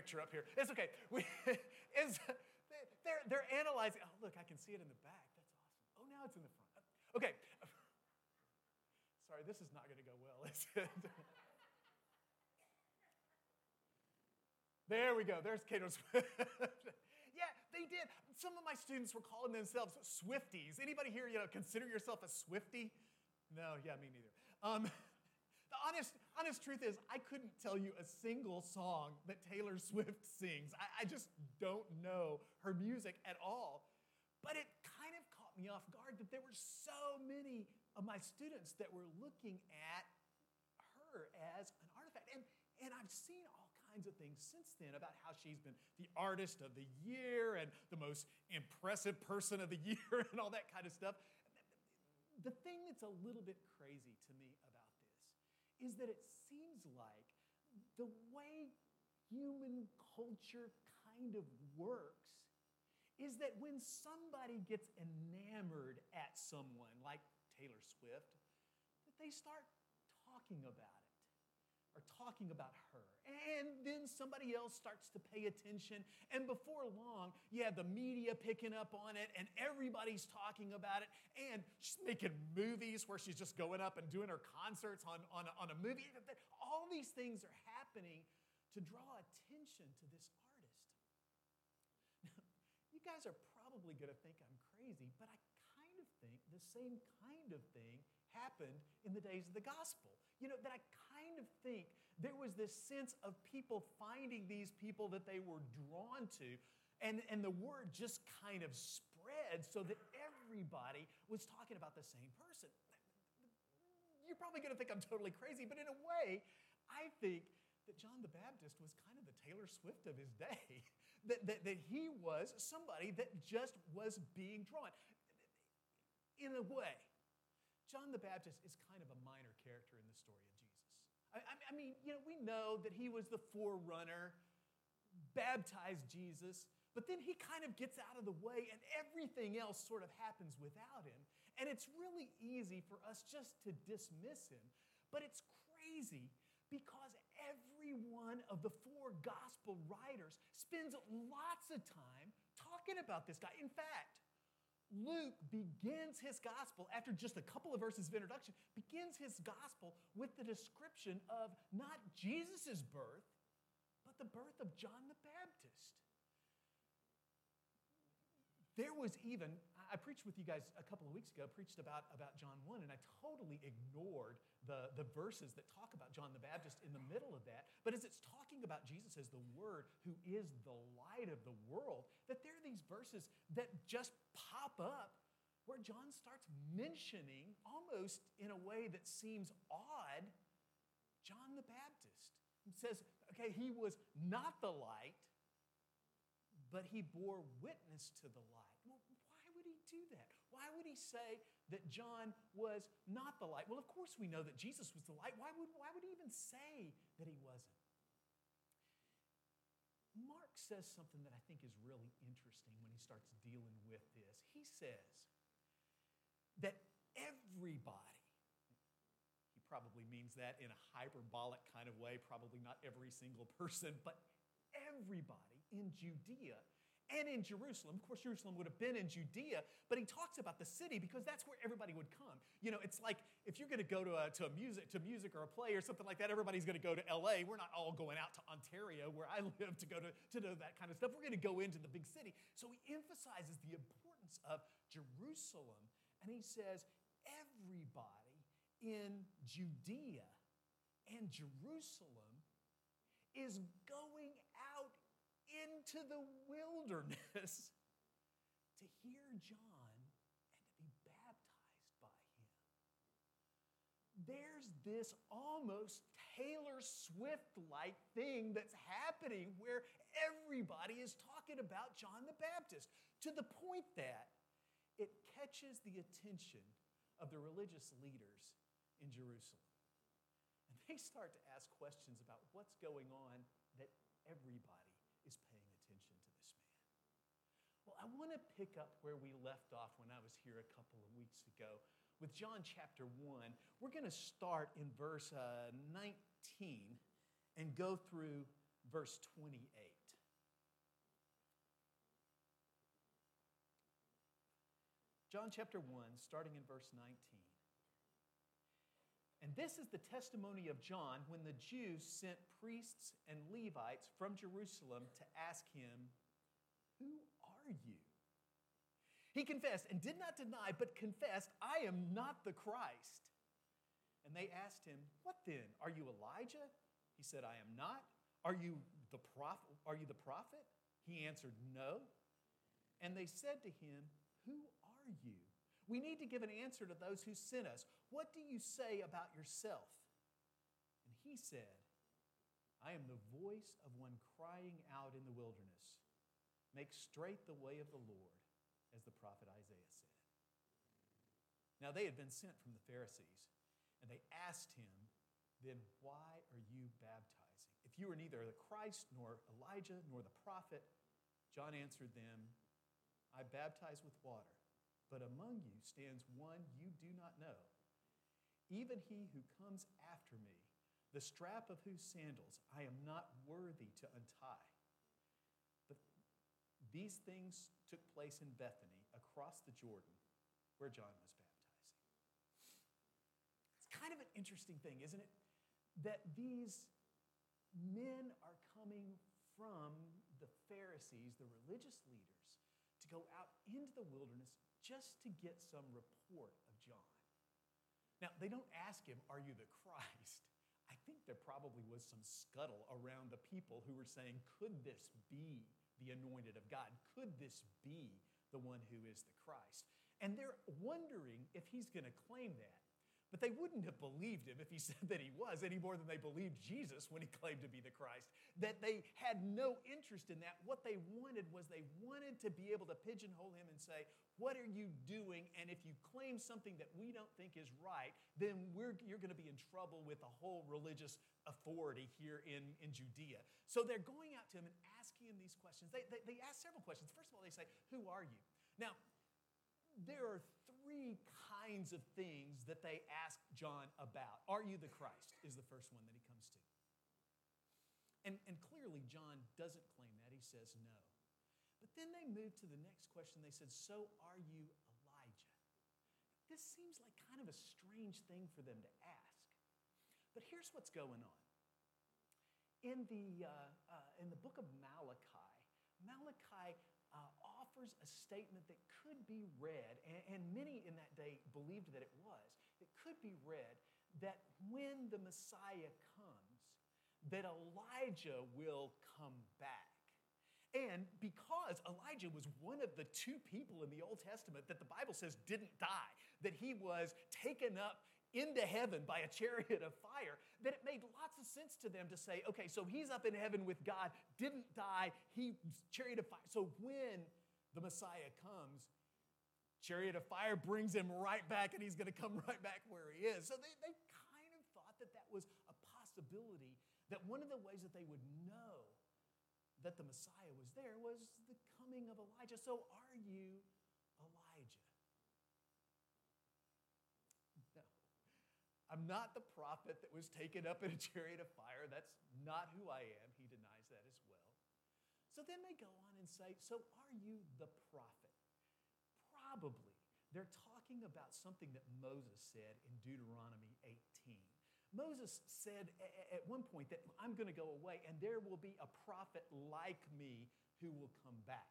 picture up here. It's okay. We, it's, they're, they're analyzing. Oh, look, I can see it in the back. That's awesome. Oh, now it's in the front. Okay. Sorry, this is not going to go well, is it? There we go. There's Cato Swift. yeah, they did. Some of my students were calling themselves Swifties. Anybody here, you know, consider yourself a Swifty? No, yeah, me neither. Um, honest, honest truth is, I couldn't tell you a single song that Taylor Swift sings. I, I just don't know her music at all. But it kind of caught me off guard that there were so many of my students that were looking at her as an artifact. And, and I've seen all kinds of things since then about how she's been the artist of the year and the most impressive person of the year and all that kind of stuff. The thing that's a little bit crazy to me is that it seems like the way human culture kind of works is that when somebody gets enamored at someone like Taylor Swift, that they start talking about or talking about her. And then somebody else starts to pay attention. And before long, you have the media picking up on it, and everybody's talking about it. And she's making movies where she's just going up and doing her concerts on, on, on a movie. All these things are happening to draw attention to this artist. Now, you guys are probably going to think I'm crazy, but I kind of think the same kind of thing happened in the days of the gospel. You know, that I kind of think there was this sense of people finding these people that they were drawn to. And, and the word just kind of spread so that everybody was talking about the same person. You're probably going to think I'm totally crazy, but in a way, I think that John the Baptist was kind of the Taylor Swift of his day, that, that, that he was somebody that just was being drawn. In a way, John the Baptist is kind of a minor character in the story of Jesus. I, I mean, you know, we know that he was the forerunner, baptized Jesus, but then he kind of gets out of the way and everything else sort of happens without him. And it's really easy for us just to dismiss him. But it's crazy because every one of the four gospel writers spends lots of time talking about this guy. In fact, Luke begins his gospel after just a couple of verses of introduction, begins his gospel with the description of not Jesus' birth, but the birth of John the Baptist. There was even, I preached with you guys a couple of weeks ago, preached about, about John 1, and I totally ignored the, the verses that talk about John the Baptist in the middle of that. But as it's talking about Jesus as the Word who is the light of the world, that there are these verses that just pop up where John starts mentioning, almost in a way that seems odd, John the Baptist. He says, okay, he was not the light but he bore witness to the light. Well, why would he do that? Why would he say that John was not the light? Well, of course we know that Jesus was the light. Why would, why would he even say that he wasn't? Mark says something that I think is really interesting when he starts dealing with this. He says that everybody, he probably means that in a hyperbolic kind of way, probably not every single person, but everybody in Judea and in Jerusalem. Of course, Jerusalem would have been in Judea, but he talks about the city because that's where everybody would come. You know, it's like if you're going to go to a, to a music to music or a play or something like that, everybody's going to go to LA. We're not all going out to Ontario, where I live, to go to, to do that kind of stuff. We're going to go into the big city. So he emphasizes the importance of Jerusalem, and he says everybody in Judea and Jerusalem is going into the wilderness to hear John and to be baptized by him. There's this almost Taylor Swift like thing that's happening where everybody is talking about John the Baptist to the point that it catches the attention of the religious leaders in Jerusalem. And they start to ask questions about what's going on that everybody is paying attention to this man. Well, I want to pick up where we left off when I was here a couple of weeks ago with John chapter 1. We're going to start in verse uh, 19 and go through verse 28. John chapter 1, starting in verse 19. And this is the testimony of John when the Jews sent priests and Levites from Jerusalem to ask him, Who are you? He confessed and did not deny, but confessed, I am not the Christ. And they asked him, What then? Are you Elijah? He said, I am not. Are you the prophet? Are you the prophet? He answered, No. And they said to him, Who are you? We need to give an answer to those who sent us. What do you say about yourself? And he said, I am the voice of one crying out in the wilderness. Make straight the way of the Lord, as the prophet Isaiah said. Now they had been sent from the Pharisees, and they asked him, Then why are you baptizing? If you are neither the Christ, nor Elijah, nor the prophet, John answered them, I baptize with water but among you stands one you do not know, even he who comes after me, the strap of whose sandals I am not worthy to untie. But these things took place in Bethany, across the Jordan, where John was baptizing. It's kind of an interesting thing, isn't it? That these men are coming from the Pharisees, the religious leaders, to go out into the wilderness just to get some report of John. Now, they don't ask him, Are you the Christ? I think there probably was some scuttle around the people who were saying, Could this be the anointed of God? Could this be the one who is the Christ? And they're wondering if he's going to claim that. But they wouldn't have believed him if he said that he was any more than they believed Jesus when he claimed to be the Christ. That they had no interest in that. What they wanted was they wanted to be able to pigeonhole him and say, What are you doing? And if you claim something that we don't think is right, then you're going to be in trouble with the whole religious authority here in, in Judea. So they're going out to him and asking him these questions. They, they, they ask several questions. First of all, they say, Who are you? Now, kinds of things that they ask John about. Are you the Christ? Is the first one that he comes to. And, and clearly, John doesn't claim that. He says no. But then they move to the next question. They said, So are you Elijah? This seems like kind of a strange thing for them to ask. But here's what's going on. In the, uh, uh, in the book of Malachi, Malachi offers a statement that could be read, and, and many in that day believed that it was. It could be read that when the Messiah comes, that Elijah will come back. And because Elijah was one of the two people in the Old Testament that the Bible says didn't die, that he was taken up into heaven by a chariot of fire, that it made lots of sense to them to say, okay, so he's up in heaven with God, didn't die, he chariot of fire. So when the Messiah comes, chariot of fire brings him right back and he's going to come right back where he is. So they, they kind of thought that that was a possibility, that one of the ways that they would know that the Messiah was there was the coming of Elijah. So are you Elijah? No. I'm not the prophet that was taken up in a chariot of fire. That's not who I am. He denies that as well. So then they go on and say, So are you the prophet? Probably. They're talking about something that Moses said in Deuteronomy 18. Moses said at one point that I'm going to go away and there will be a prophet like me who will come back.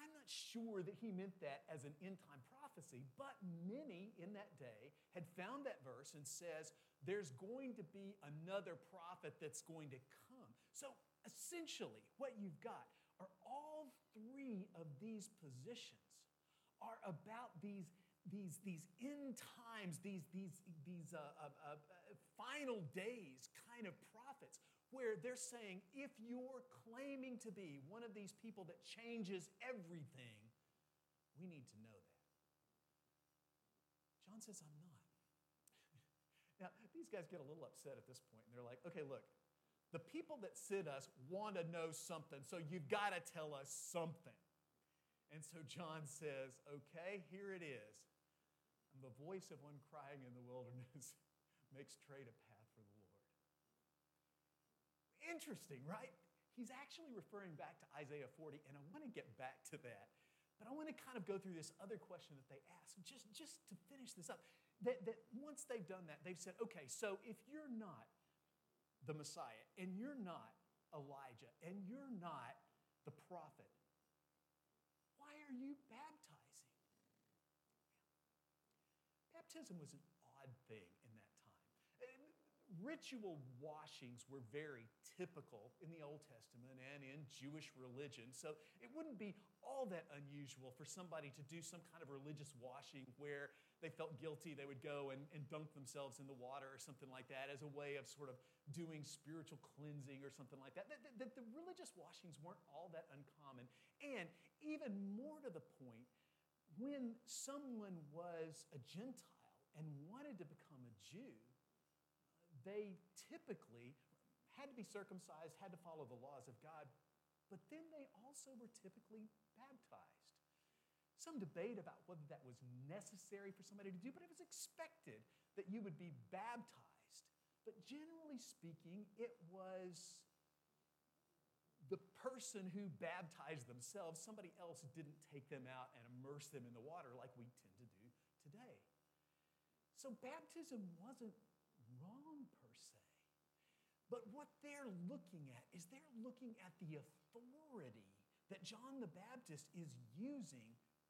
I'm not sure that he meant that as an end time prophecy, but many in that day had found that verse and says there's going to be another prophet that's going to come. So essentially, what you've got are all three of these positions are about these these, these end times, these, these, these uh, uh, uh, final days kind of prophets, where they're saying, if you're claiming to be one of these people that changes everything, we need to know that. John says, I'm not. now, these guys get a little upset at this point, and they're like, okay, look, the people that sit us want to know something, so you've got to tell us something. And so John says, okay, here it is. I'm the voice of one crying in the wilderness, makes straight a path for the Lord. Interesting, right? He's actually referring back to Isaiah 40, and I want to get back to that But I want to kind of go through this other question that they ask, just, just to finish this up. That, that once they've done that, they've said, okay, so if you're not the Messiah, and you're not Elijah, and you're not the prophet, why are you baptizing? Baptism was an odd thing in that time. Uh, ritual washings were very typical in the Old Testament and in Jewish religion. So it wouldn't be all that unusual for somebody to do some kind of religious washing where they felt guilty, they would go and, and dunk themselves in the water or something like that as a way of sort of doing spiritual cleansing or something like that. That, that, the religious washings weren't all that uncommon. And even more to the point, when someone was a Gentile and wanted to become a Jew, they typically had to be circumcised, had to follow the laws of God, but then they also were typically baptized. Some debate about whether that was necessary for somebody to do, but it was expected that you would be baptized. But generally speaking, it was the person who baptized themselves, somebody else didn't take them out and immerse them in the water like we tend to do today. So baptism wasn't wrong per se. But what they're looking at is they're looking at the authority that John the Baptist is using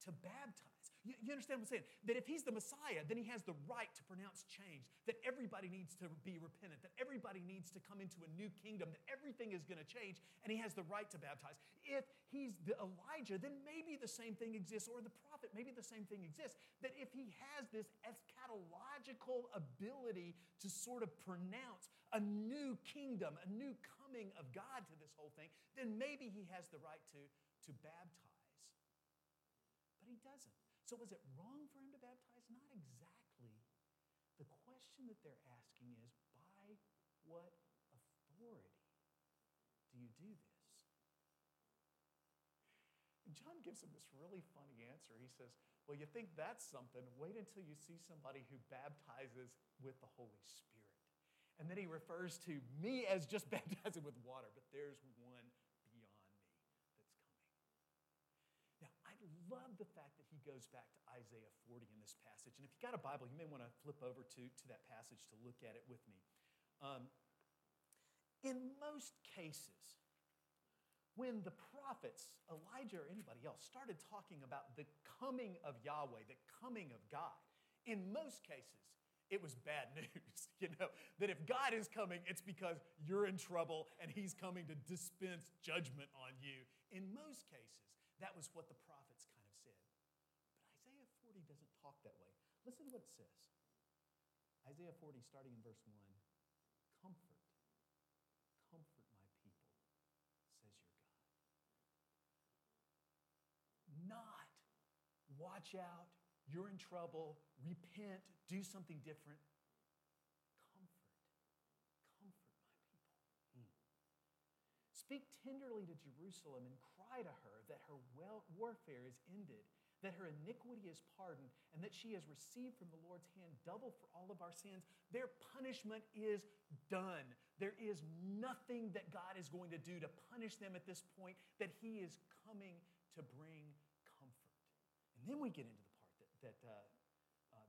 to baptize. You, you, understand what I'm saying? That if he's the Messiah, then he has the right to pronounce change, that everybody needs to be repentant, that everybody needs to come into a new kingdom, that everything is going to change, and he has the right to baptize. If he's the Elijah, then maybe the same thing exists, or the prophet, maybe the same thing exists. That if he has this eschatological ability to sort of pronounce a new kingdom, a new coming of God to this whole thing, then maybe he has the right to, to baptize. Doesn't. So, was it wrong for him to baptize? Not exactly. The question that they're asking is by what authority do you do this? And John gives him this really funny answer. He says, Well, you think that's something? Wait until you see somebody who baptizes with the Holy Spirit. And then he refers to me as just baptizing with water, but there's one beyond me that's coming. Now, I love the fact goes back to Isaiah 40 in this passage. And if you got a Bible, you may want to flip over to, to that passage to look at it with me. Um, in most cases, when the prophets, Elijah or anybody else, started talking about the coming of Yahweh, the coming of God, in most cases, it was bad news. You know, that if God is coming, it's because you're in trouble and he's coming to dispense judgment on you. In most cases, that was what the prophets kind of said. But Isaiah 40 doesn't talk that way. Listen to what it says Isaiah 40, starting in verse 1 Comfort, comfort my people, says your God. Not watch out, you're in trouble, repent, do something different. Comfort, comfort my people. Mm. Speak tenderly to Jerusalem and cry to her that her warfare is ended, that her iniquity is pardoned, and that she has received from the Lord's hand double for all of our sins. Their punishment is done. There is nothing that God is going to do to punish them at this point, that He is coming to bring comfort. And then we get into the part that, that, uh, uh,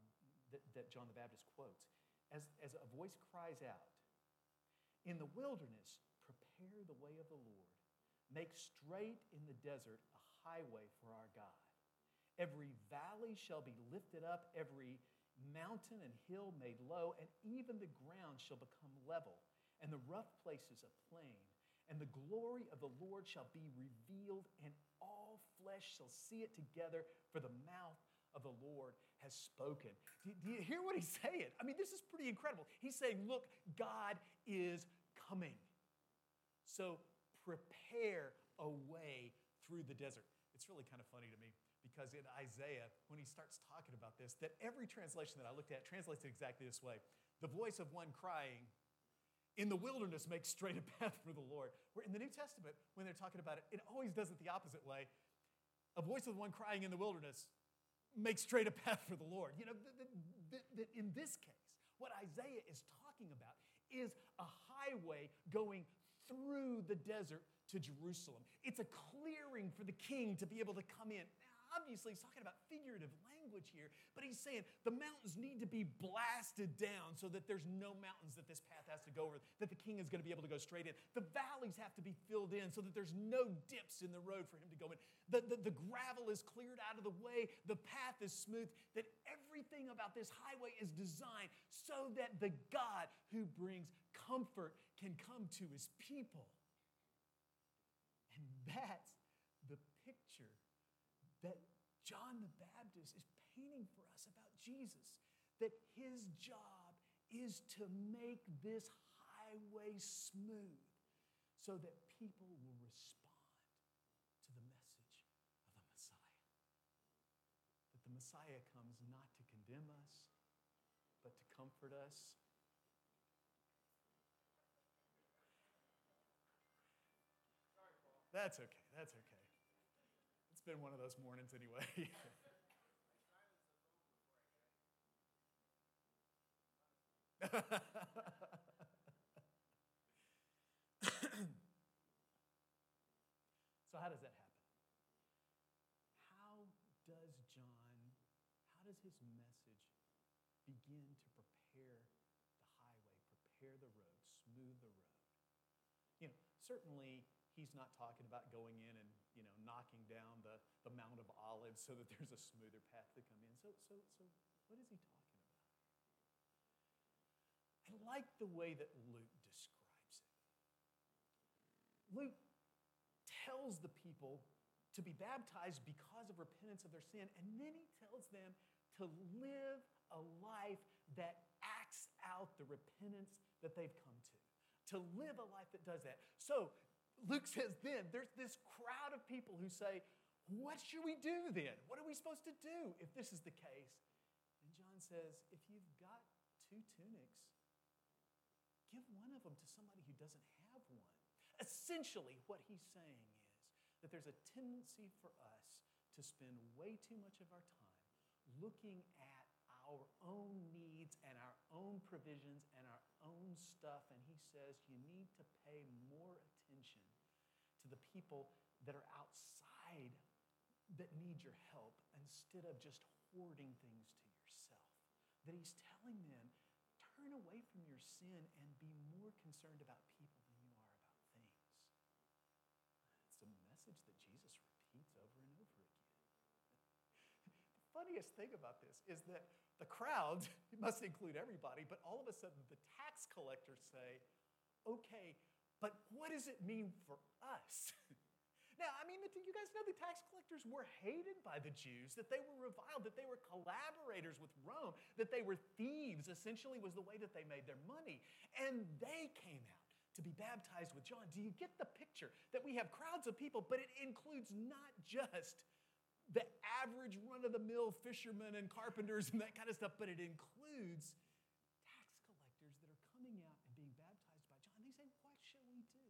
that, that John the Baptist quotes. As, as a voice cries out, In the wilderness, prepare the way of the Lord. Make straight in the desert a highway for our God. Every valley shall be lifted up, every mountain and hill made low, and even the ground shall become level, and the rough places a plain. And the glory of the Lord shall be revealed, and all flesh shall see it together, for the mouth of the Lord has spoken. Do, do you hear what he's saying? I mean, this is pretty incredible. He's saying, Look, God is coming. So prepare a way through the desert. It's really kind of funny to me because in Isaiah, when he starts talking about this, that every translation that I looked at translates it exactly this way the voice of one crying, in the wilderness make straight a path for the Lord. Where in the New Testament, when they're talking about it, it always does it the opposite way. A voice of one crying in the wilderness, make straight a path for the Lord. You know, that in this case, what Isaiah is talking about is a highway going through the desert to Jerusalem. It's a clearing for the king to be able to come in. Obviously he's talking about figurative language here, but he's saying the mountains need to be blasted down so that there's no mountains that this path has to go over, that the king is going to be able to go straight in. The valleys have to be filled in so that there's no dips in the road for him to go in. The, the, the gravel is cleared out of the way, the path is smooth, that everything about this highway is designed so that the God who brings comfort can come to his people. And that's that John the Baptist is painting for us about Jesus. That his job is to make this highway smooth so that people will respond to the message of the Messiah. That the Messiah comes not to condemn us, but to comfort us. That's okay. That's okay. Been one of those mornings anyway. so, how does that happen? How does John, how does his message begin to prepare the highway, prepare the road, smooth the road? You know, certainly he's not talking about going in and you know knocking down the, the mount of olives so that there's a smoother path to come in. So so so what is he talking about? I like the way that luke describes it. Luke tells the people to be baptized because of repentance of their sin and then he tells them to live a life that acts out the repentance that they've come to. To live a life that does that. So Luke says then, there's this crowd of people who say, What should we do then? What are we supposed to do if this is the case? And John says, If you've got two tunics, give one of them to somebody who doesn't have one. Essentially, what he's saying is that there's a tendency for us to spend way too much of our time looking at our own needs provisions and our own stuff. And he says you need to pay more attention to the people that are outside that need your help instead of just hoarding things to yourself. That he's telling them, turn away from your sin and be more concerned about people than you are about things. It's a message that Jesus repeats over and over again. the funniest thing about this is that the crowd, it must include everybody, but all of a sudden the tax collectors say, okay, but what does it mean for us? now, I mean, you guys know the tax collectors were hated by the Jews, that they were reviled, that they were collaborators with Rome, that they were thieves, essentially, was the way that they made their money. And they came out to be baptized with John. Do you get the picture? That we have crowds of people, but it includes not just the average run of the mill fishermen and carpenters and that kind of stuff, but it includes tax collectors that are coming out and being baptized by John. They say, What shall we do?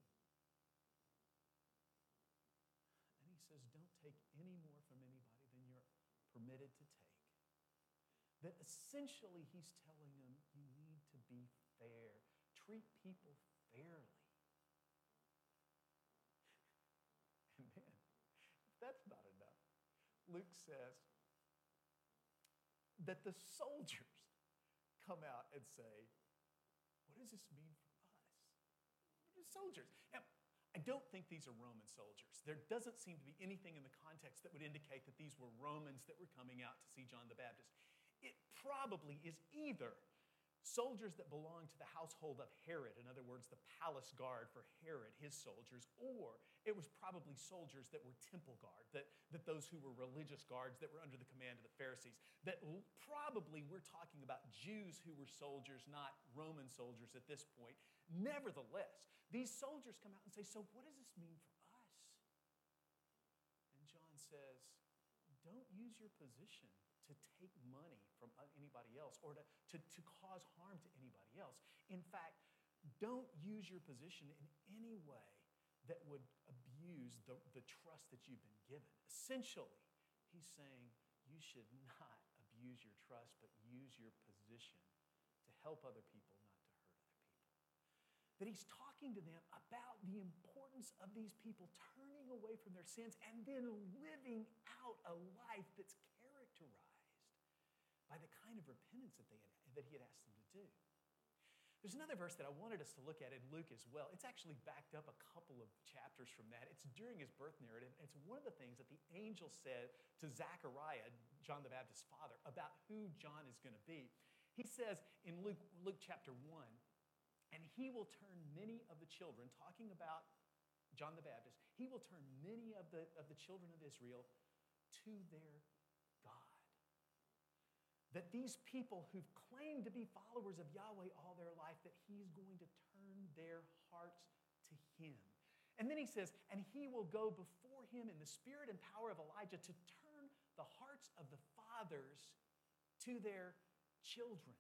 And he says, Don't take any more from anybody than you're permitted to take. That essentially he's telling them, You need to be fair, treat people fairly. And then, if that's not Luke says that the soldiers come out and say, What does this mean for us? Are just soldiers? Now, I don't think these are Roman soldiers. There doesn't seem to be anything in the context that would indicate that these were Romans that were coming out to see John the Baptist. It probably is either soldiers that belonged to the household of Herod, in other words, the palace guard for Herod, his soldiers, or it was probably soldiers that were temple guard, that, that those who were religious guards that were under the command of the Pharisees. That probably we're talking about Jews who were soldiers, not Roman soldiers at this point. Nevertheless, these soldiers come out and say, So, what does this mean for us? And John says, Don't use your position to take money from anybody else or to, to, to cause harm to anybody else. In fact, don't use your position in any way that would abuse the, the trust that you've been given. Essentially, he's saying you should not abuse your trust, but use your position to help other people, not to hurt other people. that he's talking to them about the importance of these people turning away from their sins and then living out a life that's by the kind of repentance that, they had, that he had asked them to do. There's another verse that I wanted us to look at in Luke as well. It's actually backed up a couple of chapters from that. It's during his birth narrative. It's one of the things that the angel said to Zechariah, John the Baptist's father, about who John is going to be. He says in Luke, Luke chapter 1, and he will turn many of the children, talking about John the Baptist, he will turn many of the, of the children of Israel to their. That these people who've claimed to be followers of Yahweh all their life, that he's going to turn their hearts to him. And then he says, and he will go before him in the spirit and power of Elijah to turn the hearts of the fathers to their children.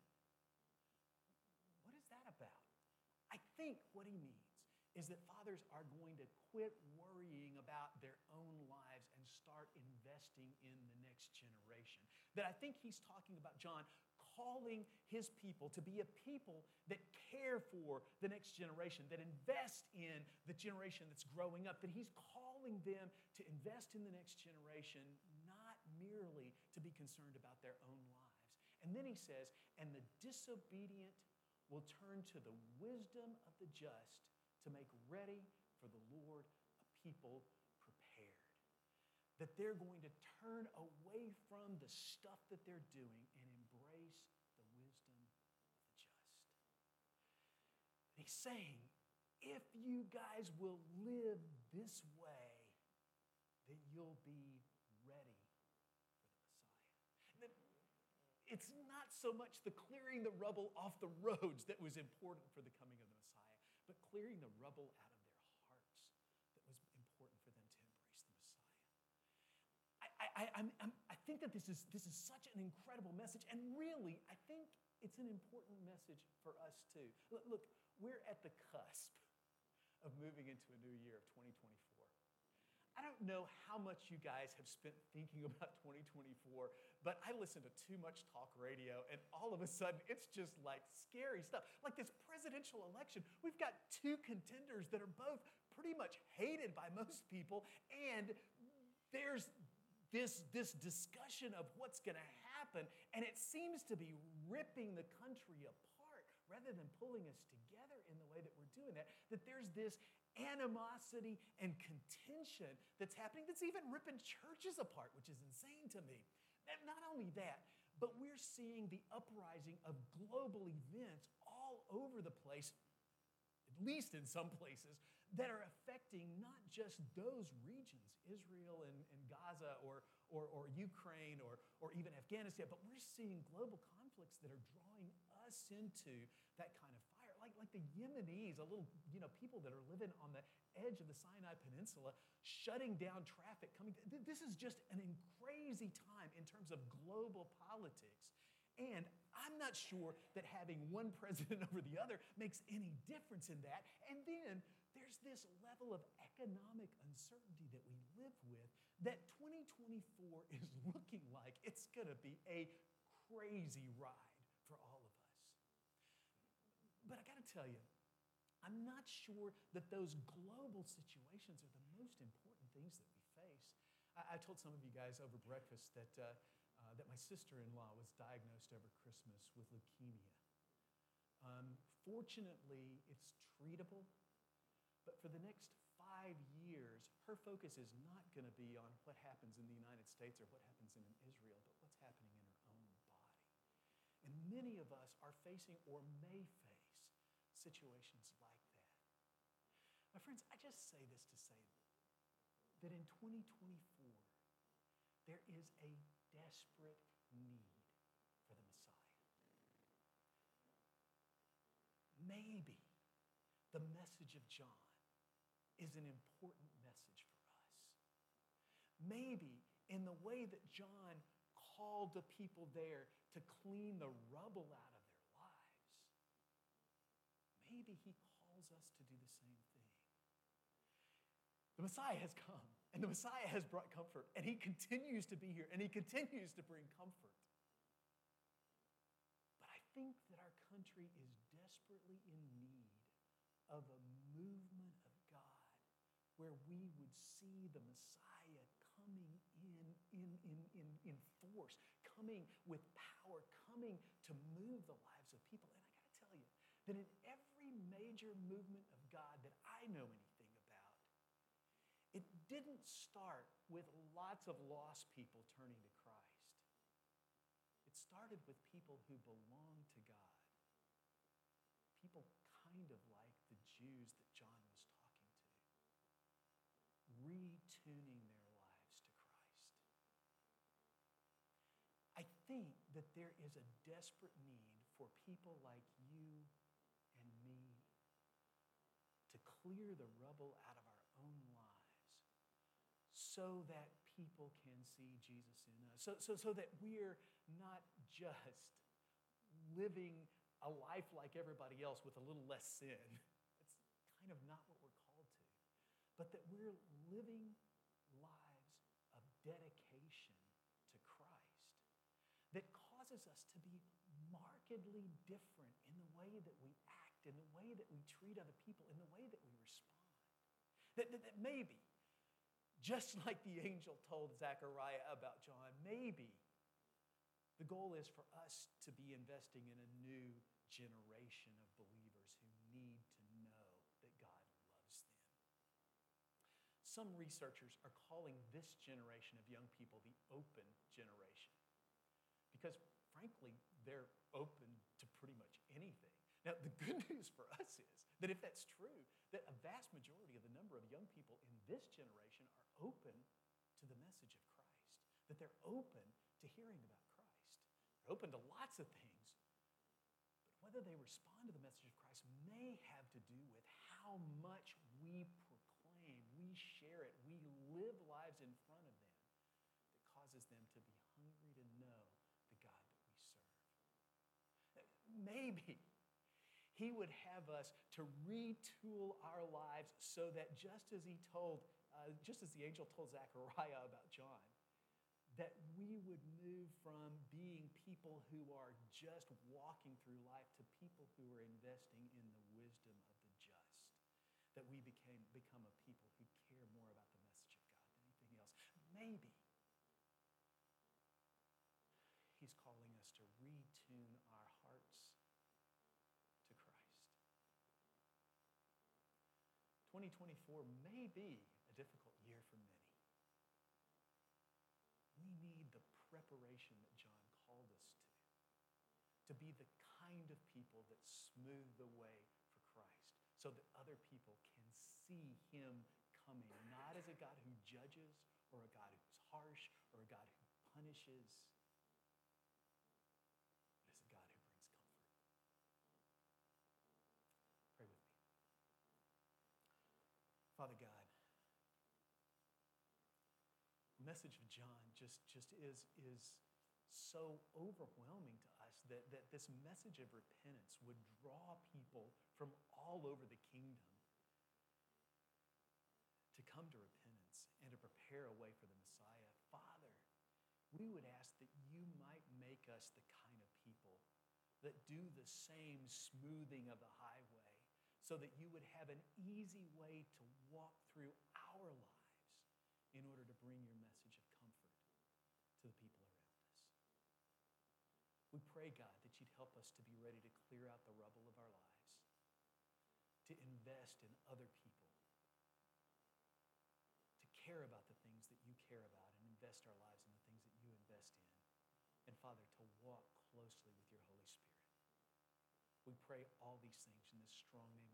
What is that about? I think what he means is that fathers are going to quit worrying about their own lives and start investing in the next generation. That I think he's talking about John calling his people to be a people that care for the next generation, that invest in the generation that's growing up, that he's calling them to invest in the next generation, not merely to be concerned about their own lives. And then he says, and the disobedient will turn to the wisdom of the just to make ready for the Lord a people. That they're going to turn away from the stuff that they're doing and embrace the wisdom of the just. he's saying, if you guys will live this way, then you'll be ready for the Messiah. it's not so much the clearing the rubble off the roads that was important for the coming of the Messiah, but clearing the rubble out of their hearts that was important for them to embrace the Messiah. I, I, I'm, i think that this is, this is such an incredible message, and really, I think it's an important message for us too. Look, look we're at the cusp of moving into a new year of 2024. I don't know how much you guys have spent thinking about 2024, but I listen to too much talk radio, and all of a sudden it's just like scary stuff. Like this presidential election, we've got two contenders that are both pretty much hated by most people, and there's this, this discussion of what's going to happen, and it seems to be ripping the country apart rather than pulling us together in the way that we're doing that. That there's this animosity and contention that's happening that's even ripping churches apart, which is insane to me. And not only that, but we're seeing the uprising of global events all over the place, at least in some places, that are affecting not just those regions, Israel and, and Gaza or, or, or Ukraine or, or even Afghanistan, but we're seeing global conflicts that are drawing us into that kind of fire. like, like the Yemenis, a little, you know, people that are living on the edge of the Sinai Peninsula, shutting down traffic. Coming, this is just an crazy time in terms of global politics. And I'm not sure that having one president over the other makes any difference in that. And then there's this level of economic uncertainty that we live with that 2024 is looking like it's going to be a crazy ride for all of us. But I got to tell you, I'm not sure that those global situations are the most important things that we face. I, I told some of you guys over breakfast that, uh, uh, that my sister in law was diagnosed over Christmas with leukemia. Um, fortunately, it's treatable, but for the next five years, her focus is not going to be on what happens in the United States or what happens in Israel, but what's happening in her own body. And many of us are facing or may face situations like that. My friends, I just say this to say that in 2024, there is a desperate need for the Messiah. Maybe the message of John is an important message for us. Maybe in the way that John called the people there to clean the rubble out of their lives, maybe he calls us to do the same thing. The Messiah has come, and the Messiah has brought comfort, and he continues to be here, and he continues to bring comfort. But I think that our country is desperately in need of a movement where we would see the Messiah coming in, in, in, in, in force, coming with power, coming to move the lives of people. And I got to tell you that in every major movement of God that I know anything about, it didn't start with lots of lost people turning to Christ. It started with people who belonged to God. People kind of like the Jews that John was talking to, retuning their lives to Christ. I think that there is a desperate need for people like you and me to clear the rubble out of our own lives so that people can see Jesus in us, so, so, so that we're not just living a life like everybody else with a little less sin. That's kind of not what we're. But that we're living lives of dedication to Christ that causes us to be markedly different in the way that we act, in the way that we treat other people, in the way that we respond. That, that, that maybe, just like the angel told Zechariah about John, maybe the goal is for us to be investing in a new generation of believers who need to know that God loves them. Some researchers are calling this generation of young people the open generation because, frankly, they're open to pretty much anything. Now, the good news for us is that if that's true, that a vast majority of the number of young people in this generation are open to the message of Christ, that they're open to hearing about Christ, They're open to lots of things. But whether they respond to the message of Christ may have to do with how much we we share it, we live lives in front of them that causes them to be hungry to know the God that we serve. Maybe he would have us to retool our lives so that just as he told, uh, just as the angel told Zechariah about John, that we would move from being people who are just walking through life to people who are investing in the wisdom of the just. That we became, become a people who care more about the message of God than anything else. Maybe He's calling us to retune our hearts to Christ. 2024 may be a difficult year for many we need the preparation that John called us to. To be the kind of people that smooth the way so that other people can see him coming, not as a God who judges or a God who's harsh or a God who punishes, but as a God who brings comfort. Pray with me. Father God, message of John just, just is, is so overwhelming to us that, that this message of repentance would draw people from all over the kingdom to come to repentance and to prepare a way for the Messiah. Father, we would ask that you might make us the kind of people that do the same smoothing of the highway so that you would have an easy way to walk through our lives in order to bring your message of comfort to the people around us. We pray, God, that you'd help us to be ready to clear out the rubble of our lives, to invest in other people, to care about the things that you care about and invest our lives in the things that you invest in. And Father, to walk closely with your Holy Spirit. We pray all these things in the strong name.